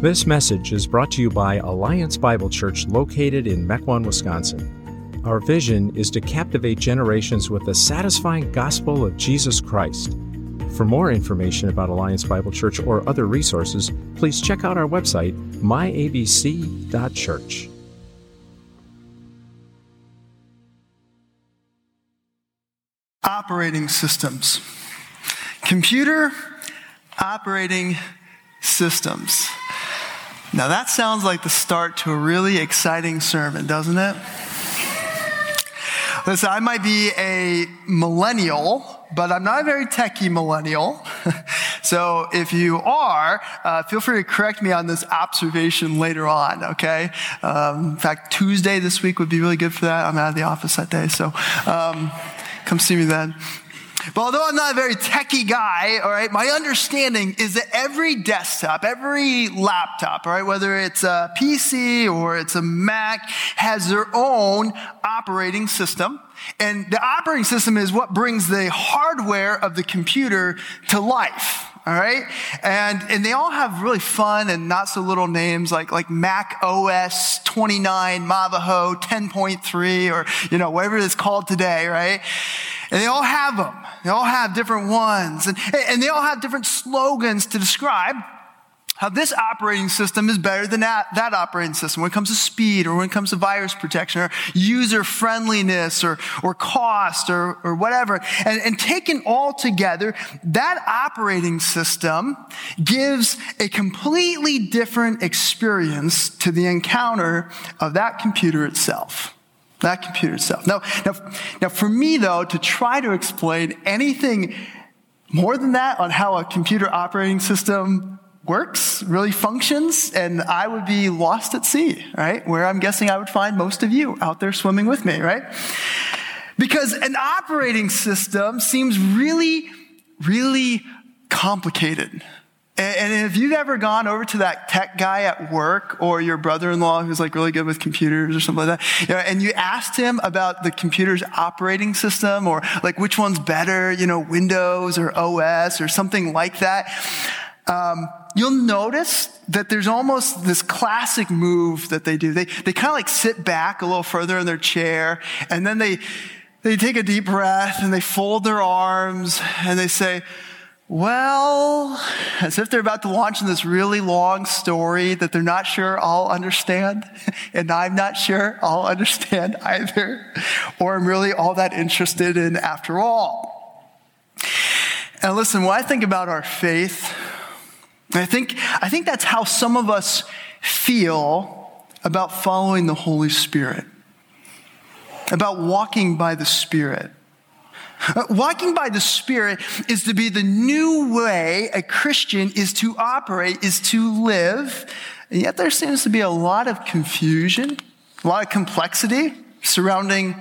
This message is brought to you by Alliance Bible Church located in Mequon, Wisconsin. Our vision is to captivate generations with the satisfying gospel of Jesus Christ. For more information about Alliance Bible Church or other resources, please check out our website, myabc.church. Operating systems. Computer operating systems. Now that sounds like the start to a really exciting sermon, doesn't it? Listen, I might be a millennial, but I'm not a very techie millennial. so if you are, uh, feel free to correct me on this observation later on, okay? Um, in fact, Tuesday this week would be really good for that. I'm out of the office that day, so um, come see me then. But although I'm not a very techie guy, all right, my understanding is that every desktop, every laptop, all right, whether it's a PC or it's a Mac, has their own operating system. And the operating system is what brings the hardware of the computer to life. All right. And, and they all have really fun and not so little names like, like Mac OS 29, Navajo 10.3, or, you know, whatever it's called today, right? And they all have them. They all have different ones. And, and they all have different slogans to describe how this operating system is better than that, that operating system when it comes to speed or when it comes to virus protection or user friendliness or, or cost or, or whatever. And, and taken all together, that operating system gives a completely different experience to the encounter of that computer itself. That computer itself. Now, now, now for me though, to try to explain anything more than that on how a computer operating system works, really functions, and I would be lost at sea, right? Where I'm guessing I would find most of you out there swimming with me, right? Because an operating system seems really, really complicated. And if you've ever gone over to that tech guy at work or your brother-in-law who's like really good with computers or something like that, you know, and you asked him about the computer's operating system or like which one's better, you know, Windows or OS or something like that, um, you'll notice that there's almost this classic move that they do. They, they kind of like sit back a little further in their chair and then they, they take a deep breath and they fold their arms and they say, well, as if they're about to launch in this really long story that they're not sure I'll understand, and I'm not sure I'll understand either, or I'm really all that interested in after all. And listen, when I think about our faith, I think, I think that's how some of us feel about following the Holy Spirit, about walking by the Spirit. Uh, walking by the Spirit is to be the new way a Christian is to operate, is to live. And yet there seems to be a lot of confusion, a lot of complexity surrounding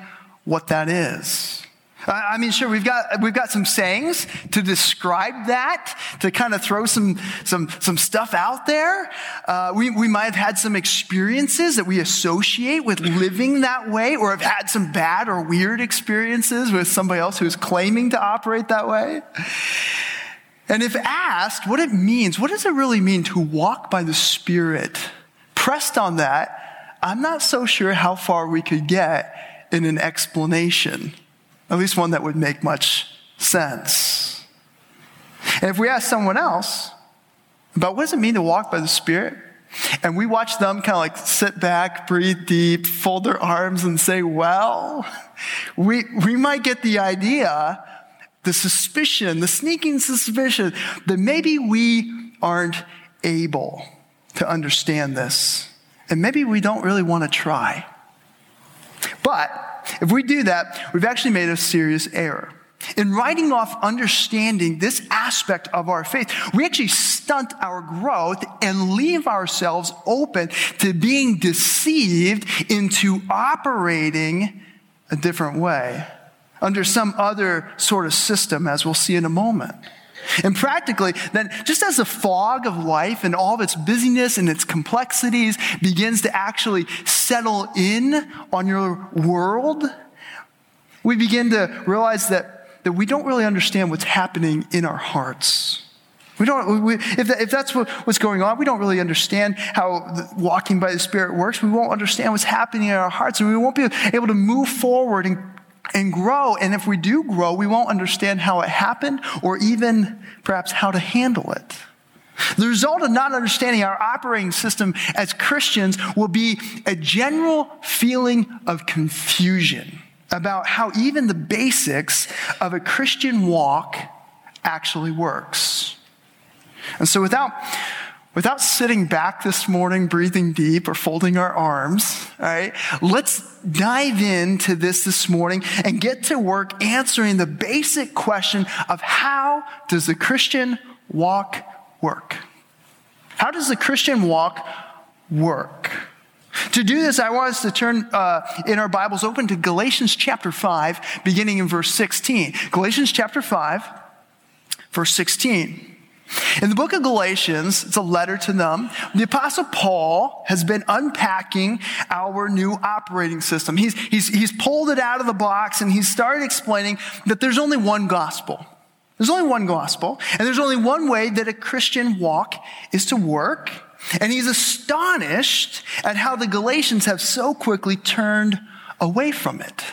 what that is. I mean, sure, we've got, we've got some sayings to describe that, to kind of throw some, some, some stuff out there. Uh, we, we might have had some experiences that we associate with living that way, or have had some bad or weird experiences with somebody else who's claiming to operate that way. And if asked what it means, what does it really mean to walk by the Spirit? Pressed on that, I'm not so sure how far we could get in an explanation at least one that would make much sense. And if we ask someone else about what does it mean to walk by the Spirit, and we watch them kind of like sit back, breathe deep, fold their arms, and say, well, we, we might get the idea, the suspicion, the sneaking suspicion that maybe we aren't able to understand this. And maybe we don't really want to try. But if we do that, we've actually made a serious error. In writing off understanding this aspect of our faith, we actually stunt our growth and leave ourselves open to being deceived into operating a different way under some other sort of system, as we'll see in a moment. And practically, then, just as the fog of life and all of its busyness and its complexities begins to actually settle in on your world, we begin to realize that, that we don't really understand what's happening in our hearts. We don't, we, if, that, if that's what, what's going on, we don't really understand how walking by the Spirit works. We won't understand what's happening in our hearts, and we won't be able to move forward and, and grow. And if we do grow, we won't understand how it happened or even perhaps how to handle it. The result of not understanding our operating system as Christians will be a general feeling of confusion about how even the basics of a Christian walk actually works. And so without, without sitting back this morning, breathing deep or folding our arms, all right, let's dive into this this morning and get to work answering the basic question of how does the Christian walk work? How does the Christian walk work? To do this, I want us to turn uh, in our Bibles open to Galatians chapter 5, beginning in verse 16. Galatians chapter 5, verse 16. In the book of Galatians, it's a letter to them. The apostle Paul has been unpacking our new operating system. He's, he's, he's pulled it out of the box and he's started explaining that there's only one gospel. There's only one gospel, and there's only one way that a Christian walk is to work. And he's astonished at how the Galatians have so quickly turned away from it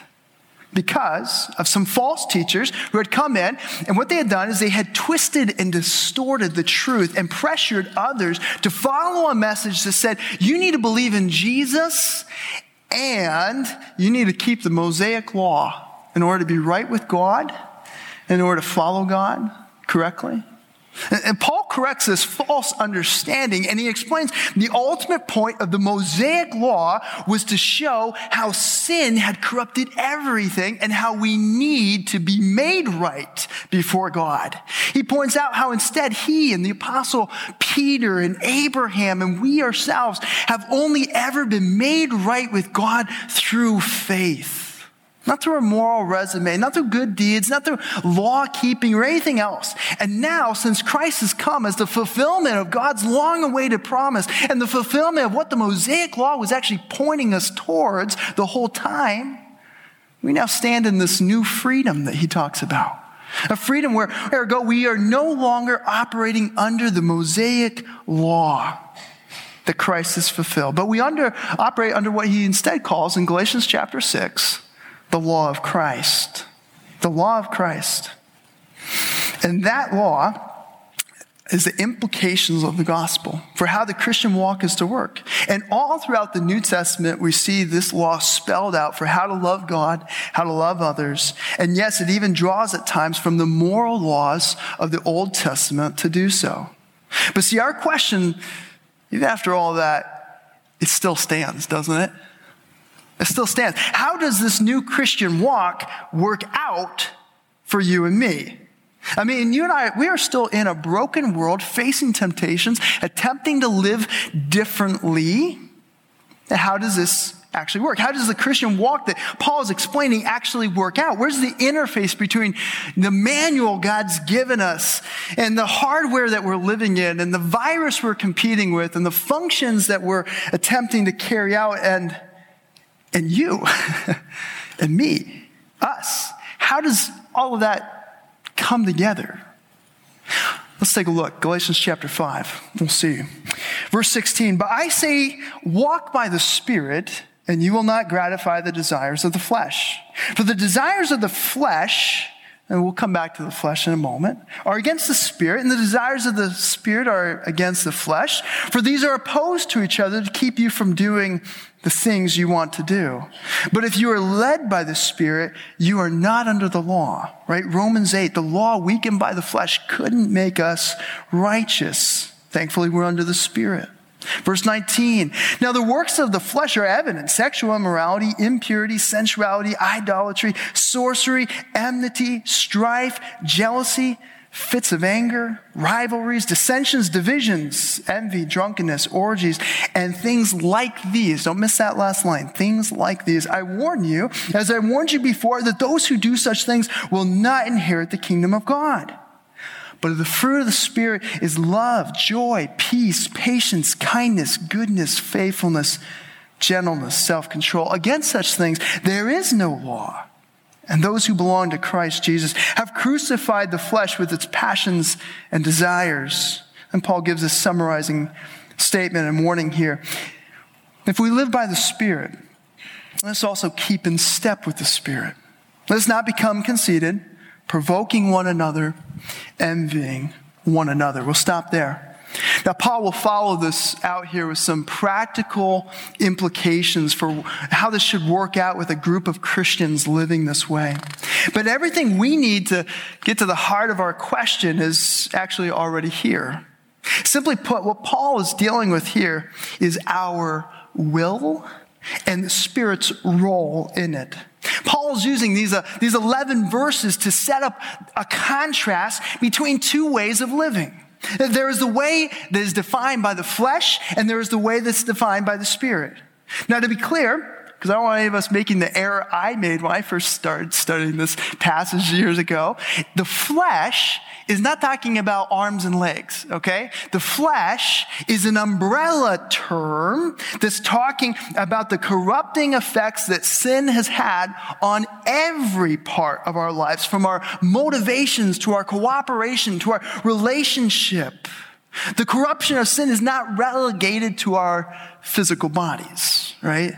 because of some false teachers who had come in, and what they had done is they had twisted and distorted the truth and pressured others to follow a message that said, you need to believe in Jesus and you need to keep the Mosaic law in order to be right with God, in order to follow God correctly. And Paul corrects this false understanding and he explains the ultimate point of the Mosaic law was to show how sin had corrupted everything and how we need to be made right before God. He points out how instead he and the apostle Peter and Abraham and we ourselves have only ever been made right with God through faith. Not through a moral resume, not through good deeds, not through law keeping or anything else. And now, since Christ has come as the fulfillment of God's long awaited promise and the fulfillment of what the Mosaic law was actually pointing us towards the whole time, we now stand in this new freedom that he talks about. A freedom where, ergo, we are no longer operating under the Mosaic law that Christ has fulfilled, but we under, operate under what he instead calls in Galatians chapter 6 the law of Christ. The law of Christ. And that law is the implications of the gospel for how the Christian walk is to work. And all throughout the New Testament, we see this law spelled out for how to love God, how to love others. And yes, it even draws at times from the moral laws of the Old Testament to do so. But see, our question, even after all that, it still stands, doesn't it? It still stands. How does this new Christian walk work out for you and me? I mean, you and I, we are still in a broken world, facing temptations, attempting to live differently. And how does this actually work? How does the Christian walk that Paul is explaining actually work out? Where's the interface between the manual God's given us and the hardware that we're living in and the virus we're competing with and the functions that we're attempting to carry out and and you and me, us. How does all of that come together? Let's take a look. Galatians chapter 5. We'll see. Verse 16. But I say, walk by the Spirit, and you will not gratify the desires of the flesh. For the desires of the flesh and we'll come back to the flesh in a moment, are against the spirit, and the desires of the spirit are against the flesh. For these are opposed to each other to keep you from doing the things you want to do. But if you are led by the spirit, you are not under the law, right? Romans 8, the law weakened by the flesh couldn't make us righteous. Thankfully, we're under the spirit. Verse 19. Now the works of the flesh are evident sexual immorality, impurity, sensuality, idolatry, sorcery, enmity, strife, jealousy, fits of anger, rivalries, dissensions, divisions, envy, drunkenness, orgies, and things like these. Don't miss that last line. Things like these. I warn you, as I warned you before, that those who do such things will not inherit the kingdom of God. But the fruit of the Spirit is love, joy, peace, patience, kindness, goodness, faithfulness, gentleness, self control. Against such things, there is no law. and those who belong to Christ Jesus have crucified the flesh with its passions and desires. And Paul gives a summarizing statement and warning here. If we live by the Spirit, let's also keep in step with the Spirit. Let's not become conceited, provoking one another, envying one another. We'll stop there. Now, Paul will follow this out here with some practical implications for how this should work out with a group of Christians living this way. But everything we need to get to the heart of our question is actually already here. Simply put, what Paul is dealing with here is our will and the Spirit's role in it. Paul's using these, uh, these 11 verses to set up a contrast between two ways of living. There is the way that is defined by the flesh, and there is the way that's defined by the spirit. Now, to be clear, because I don't want any of us making the error I made when I first started studying this passage years ago. The flesh is not talking about arms and legs, okay? The flesh is an umbrella term that's talking about the corrupting effects that sin has had on every part of our lives, from our motivations to our cooperation to our relationship. The corruption of sin is not relegated to our physical bodies, right?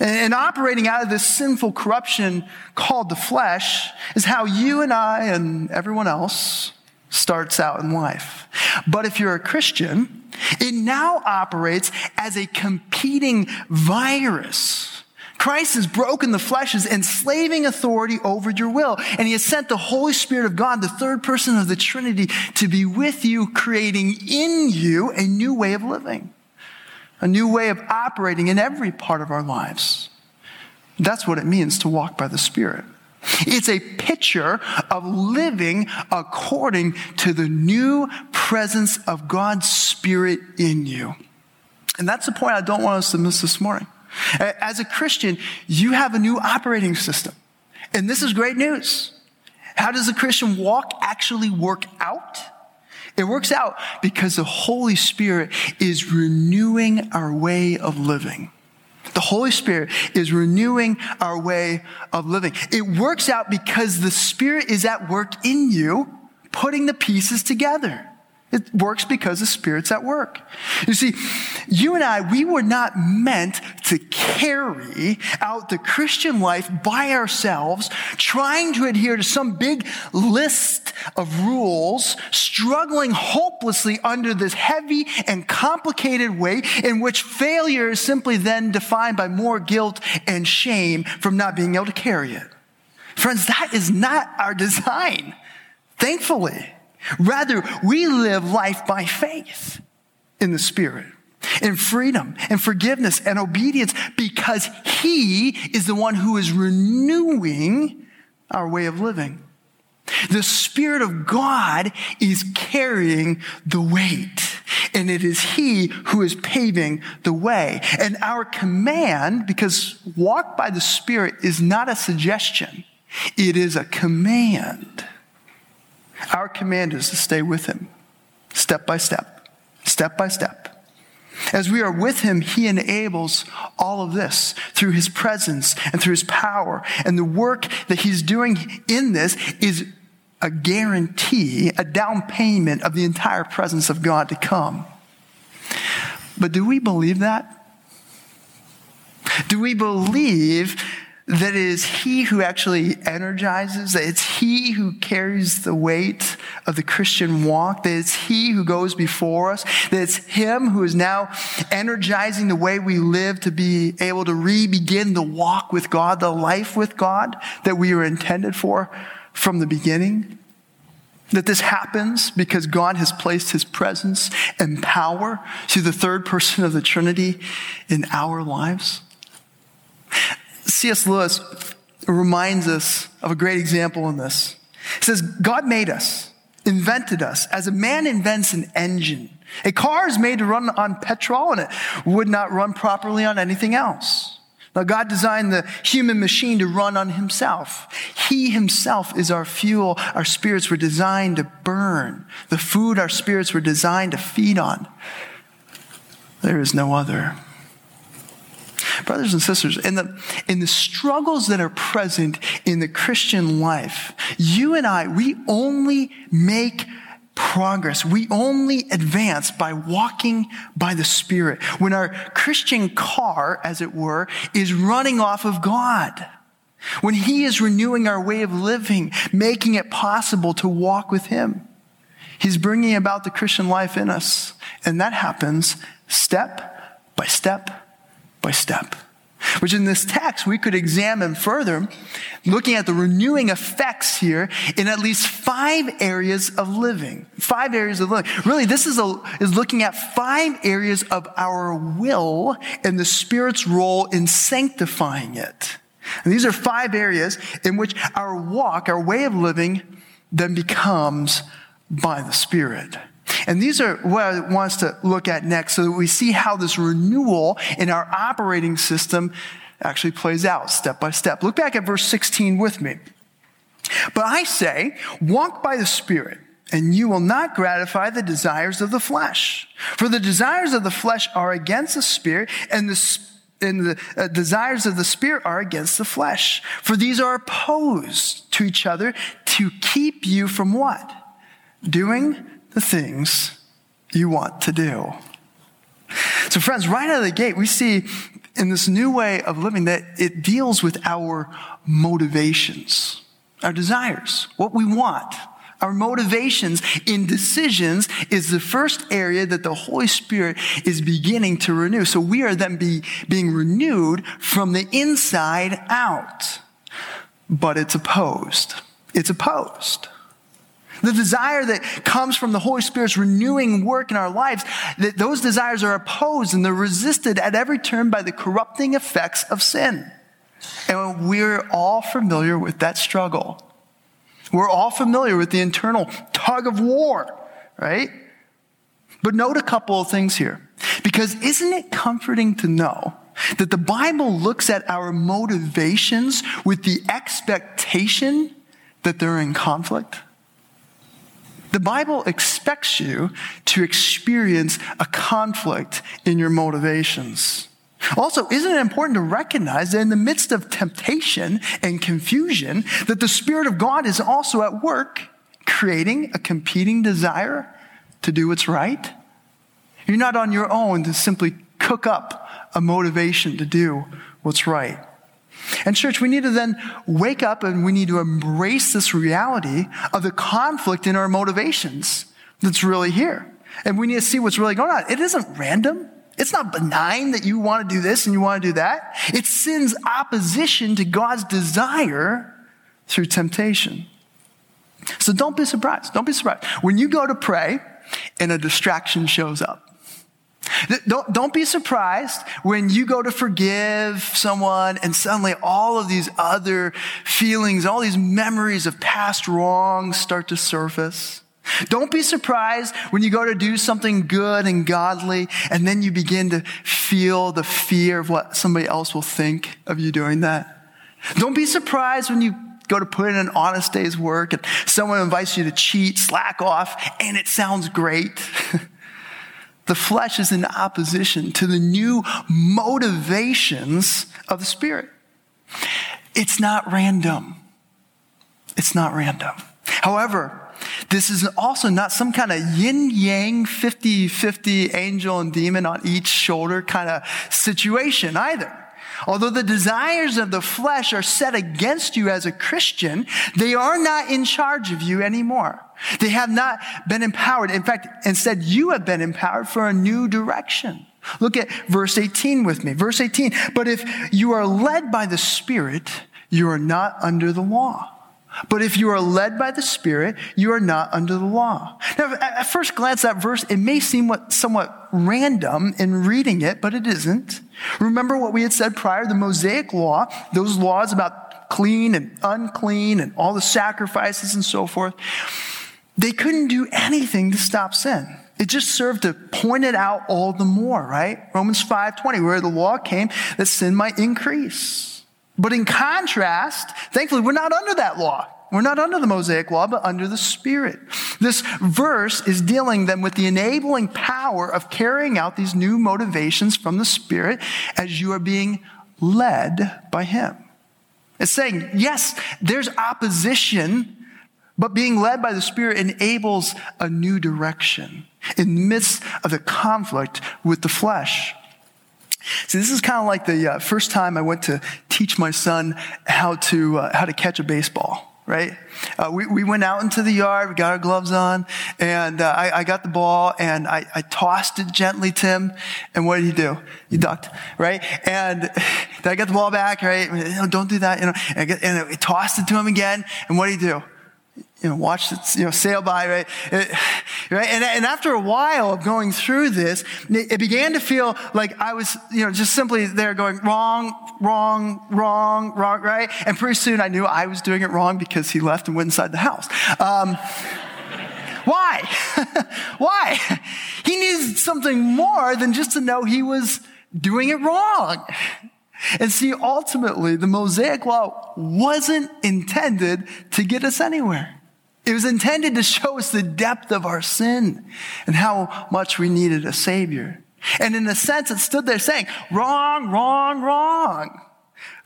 And operating out of this sinful corruption called the flesh is how you and I and everyone else starts out in life. But if you're a Christian, it now operates as a competing virus. Christ has broken the flesh's enslaving authority over your will. And he has sent the Holy Spirit of God, the third person of the Trinity, to be with you, creating in you a new way of living a new way of operating in every part of our lives. That's what it means to walk by the Spirit. It's a picture of living according to the new presence of God's Spirit in you. And that's the point I don't want us to miss this morning. As a Christian, you have a new operating system. And this is great news. How does a Christian walk actually work out? It works out because the Holy Spirit is renewing our way of living. The Holy Spirit is renewing our way of living. It works out because the Spirit is at work in you, putting the pieces together. It works because the Spirit's at work. You see, you and I, we were not meant to carry out the Christian life by ourselves, trying to adhere to some big list of rules, struggling hopelessly under this heavy and complicated way in which failure is simply then defined by more guilt and shame from not being able to carry it. Friends, that is not our design. Thankfully. Rather, we live life by faith in the Spirit, in freedom and forgiveness and obedience because He is the one who is renewing our way of living. The Spirit of God is carrying the weight, and it is He who is paving the way. And our command, because walk by the Spirit is not a suggestion, it is a command. Our command is to stay with him, step by step, step by step. As we are with him, he enables all of this through his presence and through his power. And the work that he's doing in this is a guarantee, a down payment of the entire presence of God to come. But do we believe that? Do we believe that it is He who actually energizes, that it's He who carries the weight of the Christian walk, that it's He who goes before us, that it's Him who is now energizing the way we live to be able to re begin the walk with God, the life with God that we were intended for from the beginning. That this happens because God has placed His presence and power through the third person of the Trinity in our lives. C.S. Lewis reminds us of a great example in this. He says, God made us, invented us, as a man invents an engine. A car is made to run on petrol and it would not run properly on anything else. Now, God designed the human machine to run on himself. He himself is our fuel. Our spirits were designed to burn. The food our spirits were designed to feed on. There is no other. Brothers and sisters, in the, in the struggles that are present in the Christian life, you and I, we only make progress. We only advance by walking by the Spirit. When our Christian car, as it were, is running off of God. When He is renewing our way of living, making it possible to walk with Him. He's bringing about the Christian life in us. And that happens step by step by step. Which in this text we could examine further, looking at the renewing effects here in at least five areas of living. Five areas of living. Really, this is, a, is looking at five areas of our will and the Spirit's role in sanctifying it. And these are five areas in which our walk, our way of living, then becomes by the Spirit. And these are what I want us to look at next so that we see how this renewal in our operating system actually plays out step by step. Look back at verse 16 with me. But I say, walk by the Spirit, and you will not gratify the desires of the flesh. For the desires of the flesh are against the Spirit, and the and the uh, desires of the spirit are against the flesh. For these are opposed to each other to keep you from what? Doing the things you want to do. So, friends, right out of the gate, we see in this new way of living that it deals with our motivations, our desires, what we want. Our motivations in decisions is the first area that the Holy Spirit is beginning to renew. So we are then be, being renewed from the inside out. But it's opposed. It's opposed. The desire that comes from the Holy Spirit's renewing work in our lives, that those desires are opposed and they're resisted at every turn by the corrupting effects of sin. And we're all familiar with that struggle. We're all familiar with the internal tug of war, right? But note a couple of things here. Because isn't it comforting to know that the Bible looks at our motivations with the expectation that they're in conflict? The Bible expects you to experience a conflict in your motivations. Also, isn't it important to recognize that in the midst of temptation and confusion, that the Spirit of God is also at work creating a competing desire to do what's right? You're not on your own to simply cook up a motivation to do what's right. And, church, we need to then wake up and we need to embrace this reality of the conflict in our motivations that's really here. And we need to see what's really going on. It isn't random. It's not benign that you want to do this and you want to do that. It's sin's opposition to God's desire through temptation. So don't be surprised. Don't be surprised. When you go to pray and a distraction shows up, don't, don't be surprised when you go to forgive someone and suddenly all of these other feelings, all these memories of past wrongs start to surface. Don't be surprised when you go to do something good and godly and then you begin to feel the fear of what somebody else will think of you doing that. Don't be surprised when you go to put in an honest day's work and someone invites you to cheat, slack off, and it sounds great. The flesh is in opposition to the new motivations of the Spirit. It's not random. It's not random. However, this is also not some kind of yin yang 50 50 angel and demon on each shoulder kind of situation either. Although the desires of the flesh are set against you as a Christian, they are not in charge of you anymore. They have not been empowered. In fact, instead, you have been empowered for a new direction. Look at verse 18 with me. Verse 18. But if you are led by the Spirit, you are not under the law. But if you are led by the Spirit, you are not under the law. Now, at first glance, that verse, it may seem somewhat random in reading it, but it isn't. Remember what we had said prior, the Mosaic law, those laws about clean and unclean and all the sacrifices and so forth. They couldn't do anything to stop sin. It just served to point it out all the more, right? Romans 5:20, where the law came that sin might increase. But in contrast, thankfully, we're not under that law. We're not under the Mosaic law, but under the Spirit. This verse is dealing then with the enabling power of carrying out these new motivations from the Spirit as you are being led by Him. It's saying, yes, there's opposition, but being led by the Spirit enables a new direction in the midst of the conflict with the flesh. See, this is kind of like the uh, first time I went to teach my son how to, uh, how to catch a baseball right? Uh, we, we went out into the yard, we got our gloves on, and uh, I, I, got the ball and I, I, tossed it gently to him. And what did he do? He ducked, right? And then I got the ball back, right? don't do that, you know. And I, and I tossed it to him again. And what did he do? You know, watch it, you know, sail by, right? It, right? And, and after a while of going through this, it began to feel like I was, you know, just simply there going wrong, wrong, wrong, wrong, right? And pretty soon I knew I was doing it wrong because he left and went inside the house. Um, why? why? He needed something more than just to know he was doing it wrong. And see, ultimately, the Mosaic Law wasn't intended to get us anywhere. It was intended to show us the depth of our sin and how much we needed a Savior. And in a sense, it stood there saying, wrong, wrong, wrong.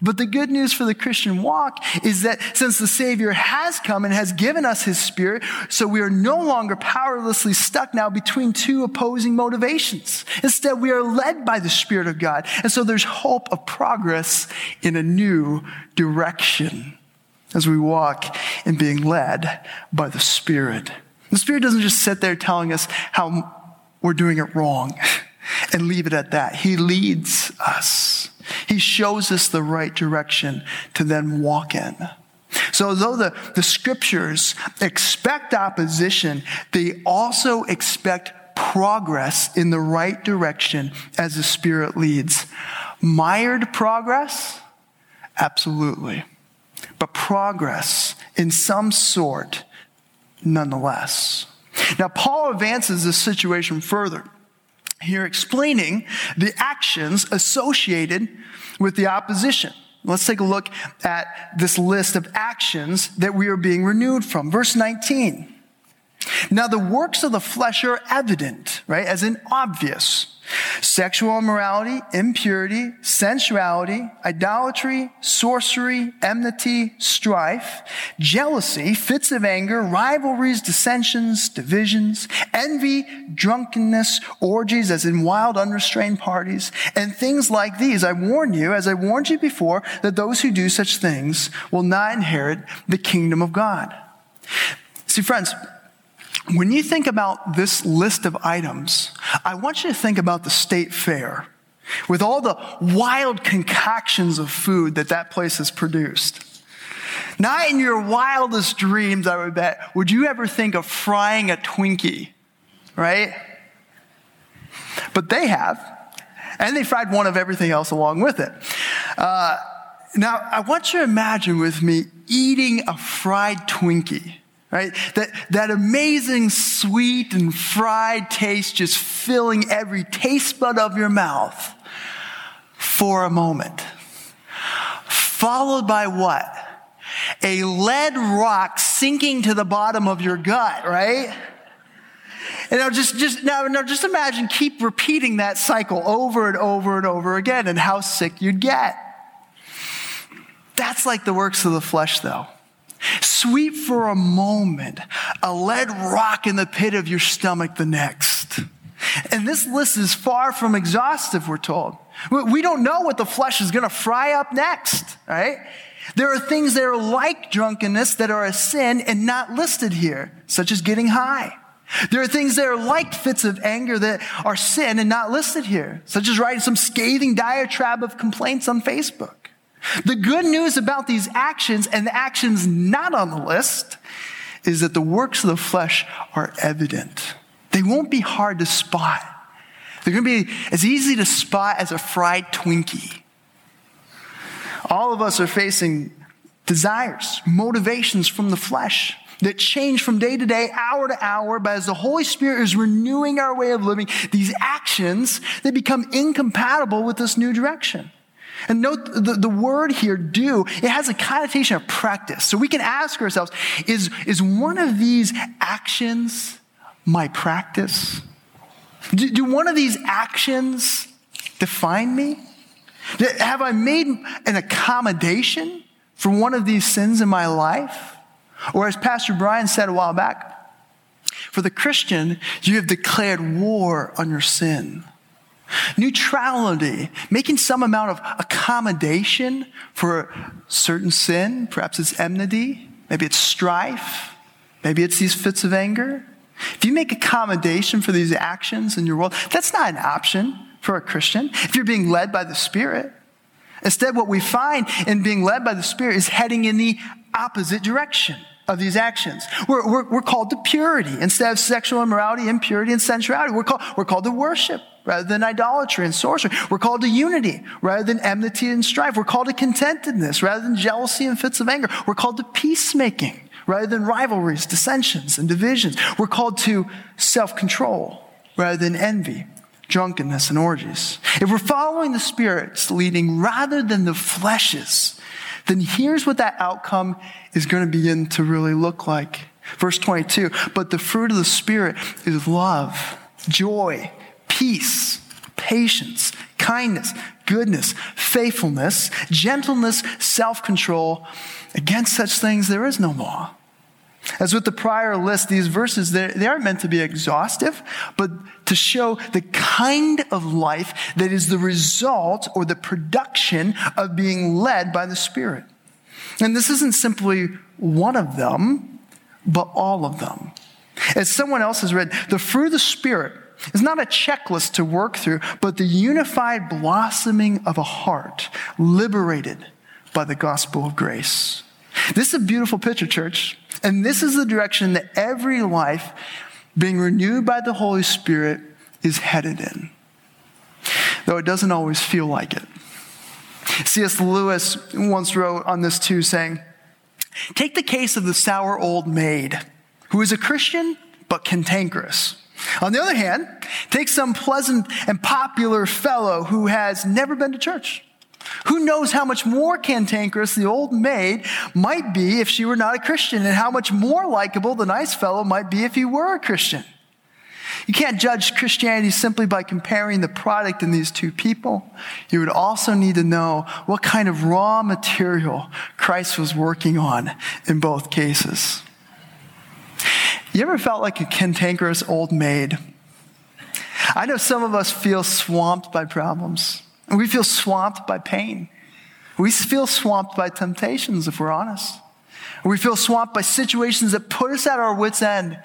But the good news for the Christian walk is that since the Savior has come and has given us His Spirit, so we are no longer powerlessly stuck now between two opposing motivations. Instead, we are led by the Spirit of God. And so there's hope of progress in a new direction as we walk in being led by the Spirit. The Spirit doesn't just sit there telling us how we're doing it wrong and leave it at that. He leads us. He shows us the right direction to then walk in. So, though the, the scriptures expect opposition, they also expect progress in the right direction as the Spirit leads. Mired progress? Absolutely but progress in some sort nonetheless. Now, Paul advances this situation further here, explaining the actions associated with the opposition. Let's take a look at this list of actions that we are being renewed from. Verse 19. Now, the works of the flesh are evident, right? As in obvious Sexual immorality, impurity, sensuality, idolatry, sorcery, enmity, strife, jealousy, fits of anger, rivalries, dissensions, divisions, envy, drunkenness, orgies, as in wild, unrestrained parties, and things like these. I warn you, as I warned you before, that those who do such things will not inherit the kingdom of God. See, friends, when you think about this list of items, I want you to think about the state fair with all the wild concoctions of food that that place has produced. Not in your wildest dreams, I would bet, would you ever think of frying a Twinkie, right? But they have, and they fried one of everything else along with it. Uh, now, I want you to imagine with me eating a fried Twinkie right? That, that amazing sweet and fried taste just filling every taste bud of your mouth for a moment. Followed by what? A lead rock sinking to the bottom of your gut, right? And now just, just, now, now just imagine keep repeating that cycle over and over and over again and how sick you'd get. That's like the works of the flesh though. Sweep for a moment, a lead rock in the pit of your stomach the next. And this list is far from exhaustive, we're told. We don't know what the flesh is going to fry up next, right? There are things that are like drunkenness that are a sin and not listed here, such as getting high. There are things that are like fits of anger that are sin and not listed here, such as writing some scathing diatribe of complaints on Facebook. The good news about these actions and the actions not on the list is that the works of the flesh are evident. They won't be hard to spot. They're going to be as easy to spot as a fried Twinkie. All of us are facing desires, motivations from the flesh that change from day to day, hour to hour, but as the Holy Spirit is renewing our way of living, these actions, they become incompatible with this new direction. And note the, the word here, do, it has a connotation of practice. So we can ask ourselves, is, is one of these actions my practice? Do, do one of these actions define me? Have I made an accommodation for one of these sins in my life? Or as Pastor Brian said a while back, for the Christian, you have declared war on your sin. Neutrality, making some amount of accommodation for certain sin. Perhaps it's enmity, maybe it's strife, maybe it's these fits of anger. If you make accommodation for these actions in your world, that's not an option for a Christian. If you're being led by the Spirit, instead, what we find in being led by the Spirit is heading in the opposite direction of these actions. We're, we're, we're, called to purity instead of sexual immorality, impurity, and sensuality. We're called, we're called to worship rather than idolatry and sorcery. We're called to unity rather than enmity and strife. We're called to contentedness rather than jealousy and fits of anger. We're called to peacemaking rather than rivalries, dissensions, and divisions. We're called to self control rather than envy, drunkenness, and orgies. If we're following the Spirit's leading rather than the flesh's, then here's what that outcome is going to begin to really look like. Verse 22 But the fruit of the Spirit is love, joy, peace, patience, kindness, goodness, faithfulness, gentleness, self control. Against such things there is no law. As with the prior list, these verses, they aren't meant to be exhaustive, but to show the kind of life that is the result or the production of being led by the Spirit. And this isn't simply one of them, but all of them. As someone else has read, the fruit of the Spirit is not a checklist to work through, but the unified blossoming of a heart liberated by the gospel of grace. This is a beautiful picture, church. And this is the direction that every life being renewed by the Holy Spirit is headed in, though it doesn't always feel like it. C.S. Lewis once wrote on this too, saying, Take the case of the sour old maid who is a Christian but cantankerous. On the other hand, take some pleasant and popular fellow who has never been to church who knows how much more cantankerous the old maid might be if she were not a Christian, and how much more likable the nice fellow might be if he were a Christian? You can't judge Christianity simply by comparing the product in these two people. You would also need to know what kind of raw material Christ was working on in both cases. You ever felt like a cantankerous old maid? I know some of us feel swamped by problems. We feel swamped by pain. We feel swamped by temptations, if we're honest. We feel swamped by situations that put us at our wits' end.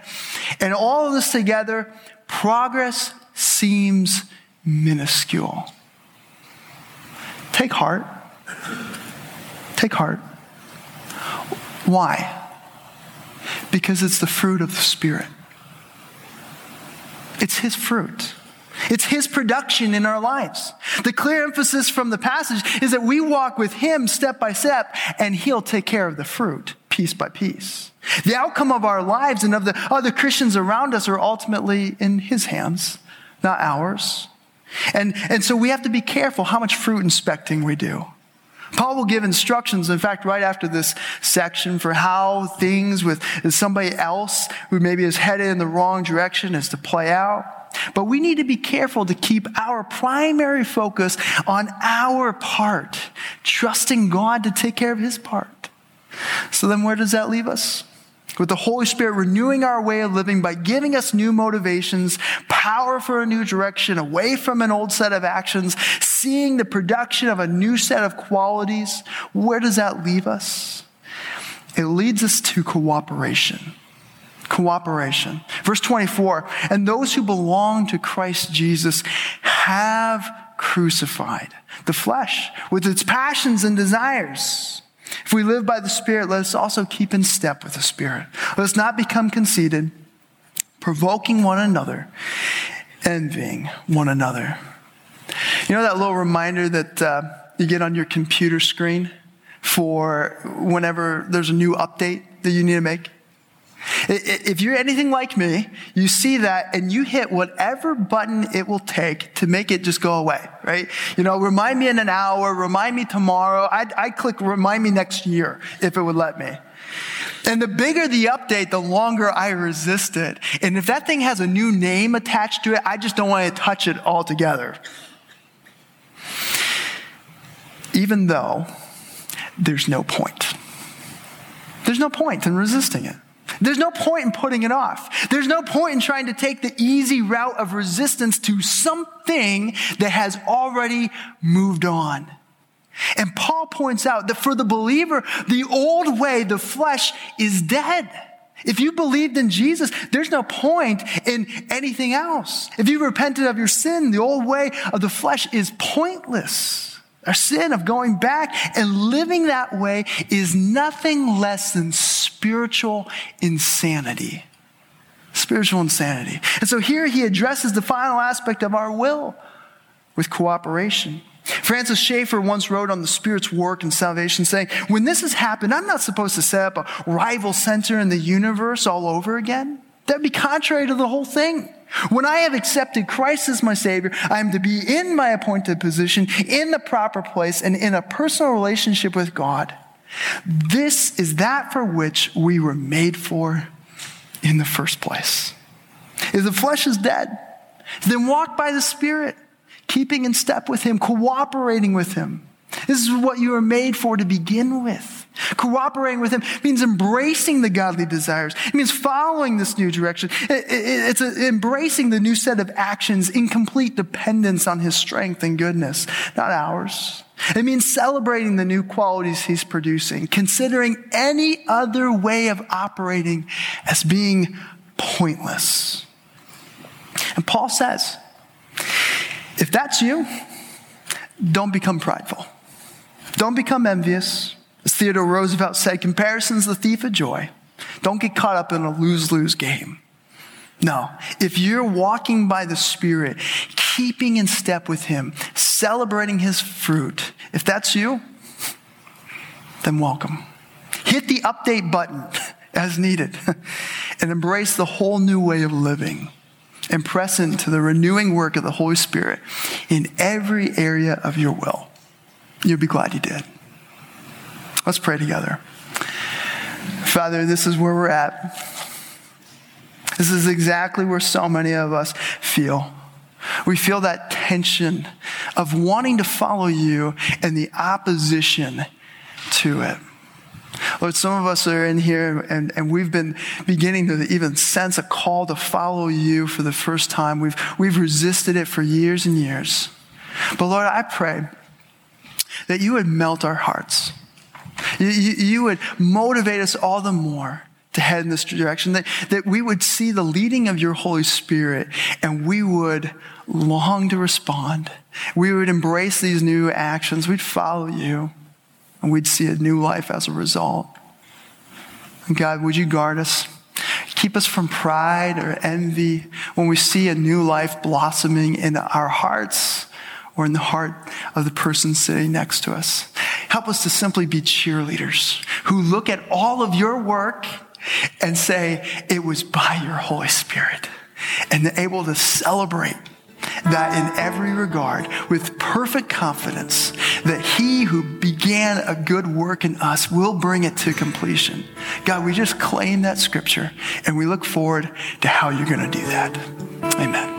And all of this together, progress seems minuscule. Take heart. Take heart. Why? Because it's the fruit of the Spirit. It's His fruit. It's His production in our lives. The clear emphasis from the passage is that we walk with Him step by step, and He'll take care of the fruit piece by piece. The outcome of our lives and of the other Christians around us are ultimately in His hands, not ours. And, and so we have to be careful how much fruit inspecting we do. Paul will give instructions, in fact, right after this section, for how things with somebody else who maybe is headed in the wrong direction is to play out. But we need to be careful to keep our primary focus on our part, trusting God to take care of his part. So then, where does that leave us? With the Holy Spirit renewing our way of living by giving us new motivations, power for a new direction, away from an old set of actions, seeing the production of a new set of qualities, where does that leave us? It leads us to cooperation cooperation. Verse 24, and those who belong to Christ Jesus have crucified the flesh with its passions and desires. If we live by the Spirit, let us also keep in step with the Spirit. Let us not become conceited, provoking one another, envying one another. You know that little reminder that uh, you get on your computer screen for whenever there's a new update that you need to make? If you're anything like me, you see that and you hit whatever button it will take to make it just go away, right? You know, remind me in an hour, remind me tomorrow. I'd, I'd click remind me next year if it would let me. And the bigger the update, the longer I resist it. And if that thing has a new name attached to it, I just don't want to touch it altogether. Even though there's no point. There's no point in resisting it. There's no point in putting it off. There's no point in trying to take the easy route of resistance to something that has already moved on. And Paul points out that for the believer, the old way, the flesh, is dead. If you believed in Jesus, there's no point in anything else. If you repented of your sin, the old way of the flesh is pointless. Our sin of going back and living that way is nothing less than spiritual insanity. Spiritual insanity. And so here he addresses the final aspect of our will with cooperation. Francis Schaeffer once wrote on the Spirit's work in salvation saying, When this has happened, I'm not supposed to set up a rival center in the universe all over again. That'd be contrary to the whole thing. When I have accepted Christ as my Savior, I am to be in my appointed position, in the proper place, and in a personal relationship with God. This is that for which we were made for in the first place. If the flesh is dead, then walk by the Spirit, keeping in step with Him, cooperating with Him. This is what you were made for to begin with. Cooperating with Him means embracing the godly desires. It means following this new direction. It's embracing the new set of actions in complete dependence on His strength and goodness, not ours. It means celebrating the new qualities He's producing, considering any other way of operating as being pointless. And Paul says, if that's you, don't become prideful. Don't become envious. As Theodore Roosevelt said, comparison's the thief of joy. Don't get caught up in a lose lose game. No, if you're walking by the Spirit, keeping in step with Him, celebrating His fruit, if that's you, then welcome. Hit the update button as needed and embrace the whole new way of living and press into the renewing work of the Holy Spirit in every area of your will. You'll be glad you did. Let's pray together. Father, this is where we're at. This is exactly where so many of us feel. We feel that tension of wanting to follow you and the opposition to it. Lord, some of us are in here and, and we've been beginning to even sense a call to follow you for the first time. We've, we've resisted it for years and years. But Lord, I pray that you would melt our hearts. You, you, you, would motivate us all the more to head in this direction, that, that we would see the leading of your Holy Spirit and we would long to respond. We would embrace these new actions. We'd follow you and we'd see a new life as a result. And God, would you guard us? Keep us from pride or envy when we see a new life blossoming in our hearts or in the heart of the person sitting next to us. Help us to simply be cheerleaders who look at all of your work and say, it was by your Holy Spirit. And able to celebrate that in every regard with perfect confidence that he who began a good work in us will bring it to completion. God, we just claim that scripture and we look forward to how you're going to do that. Amen.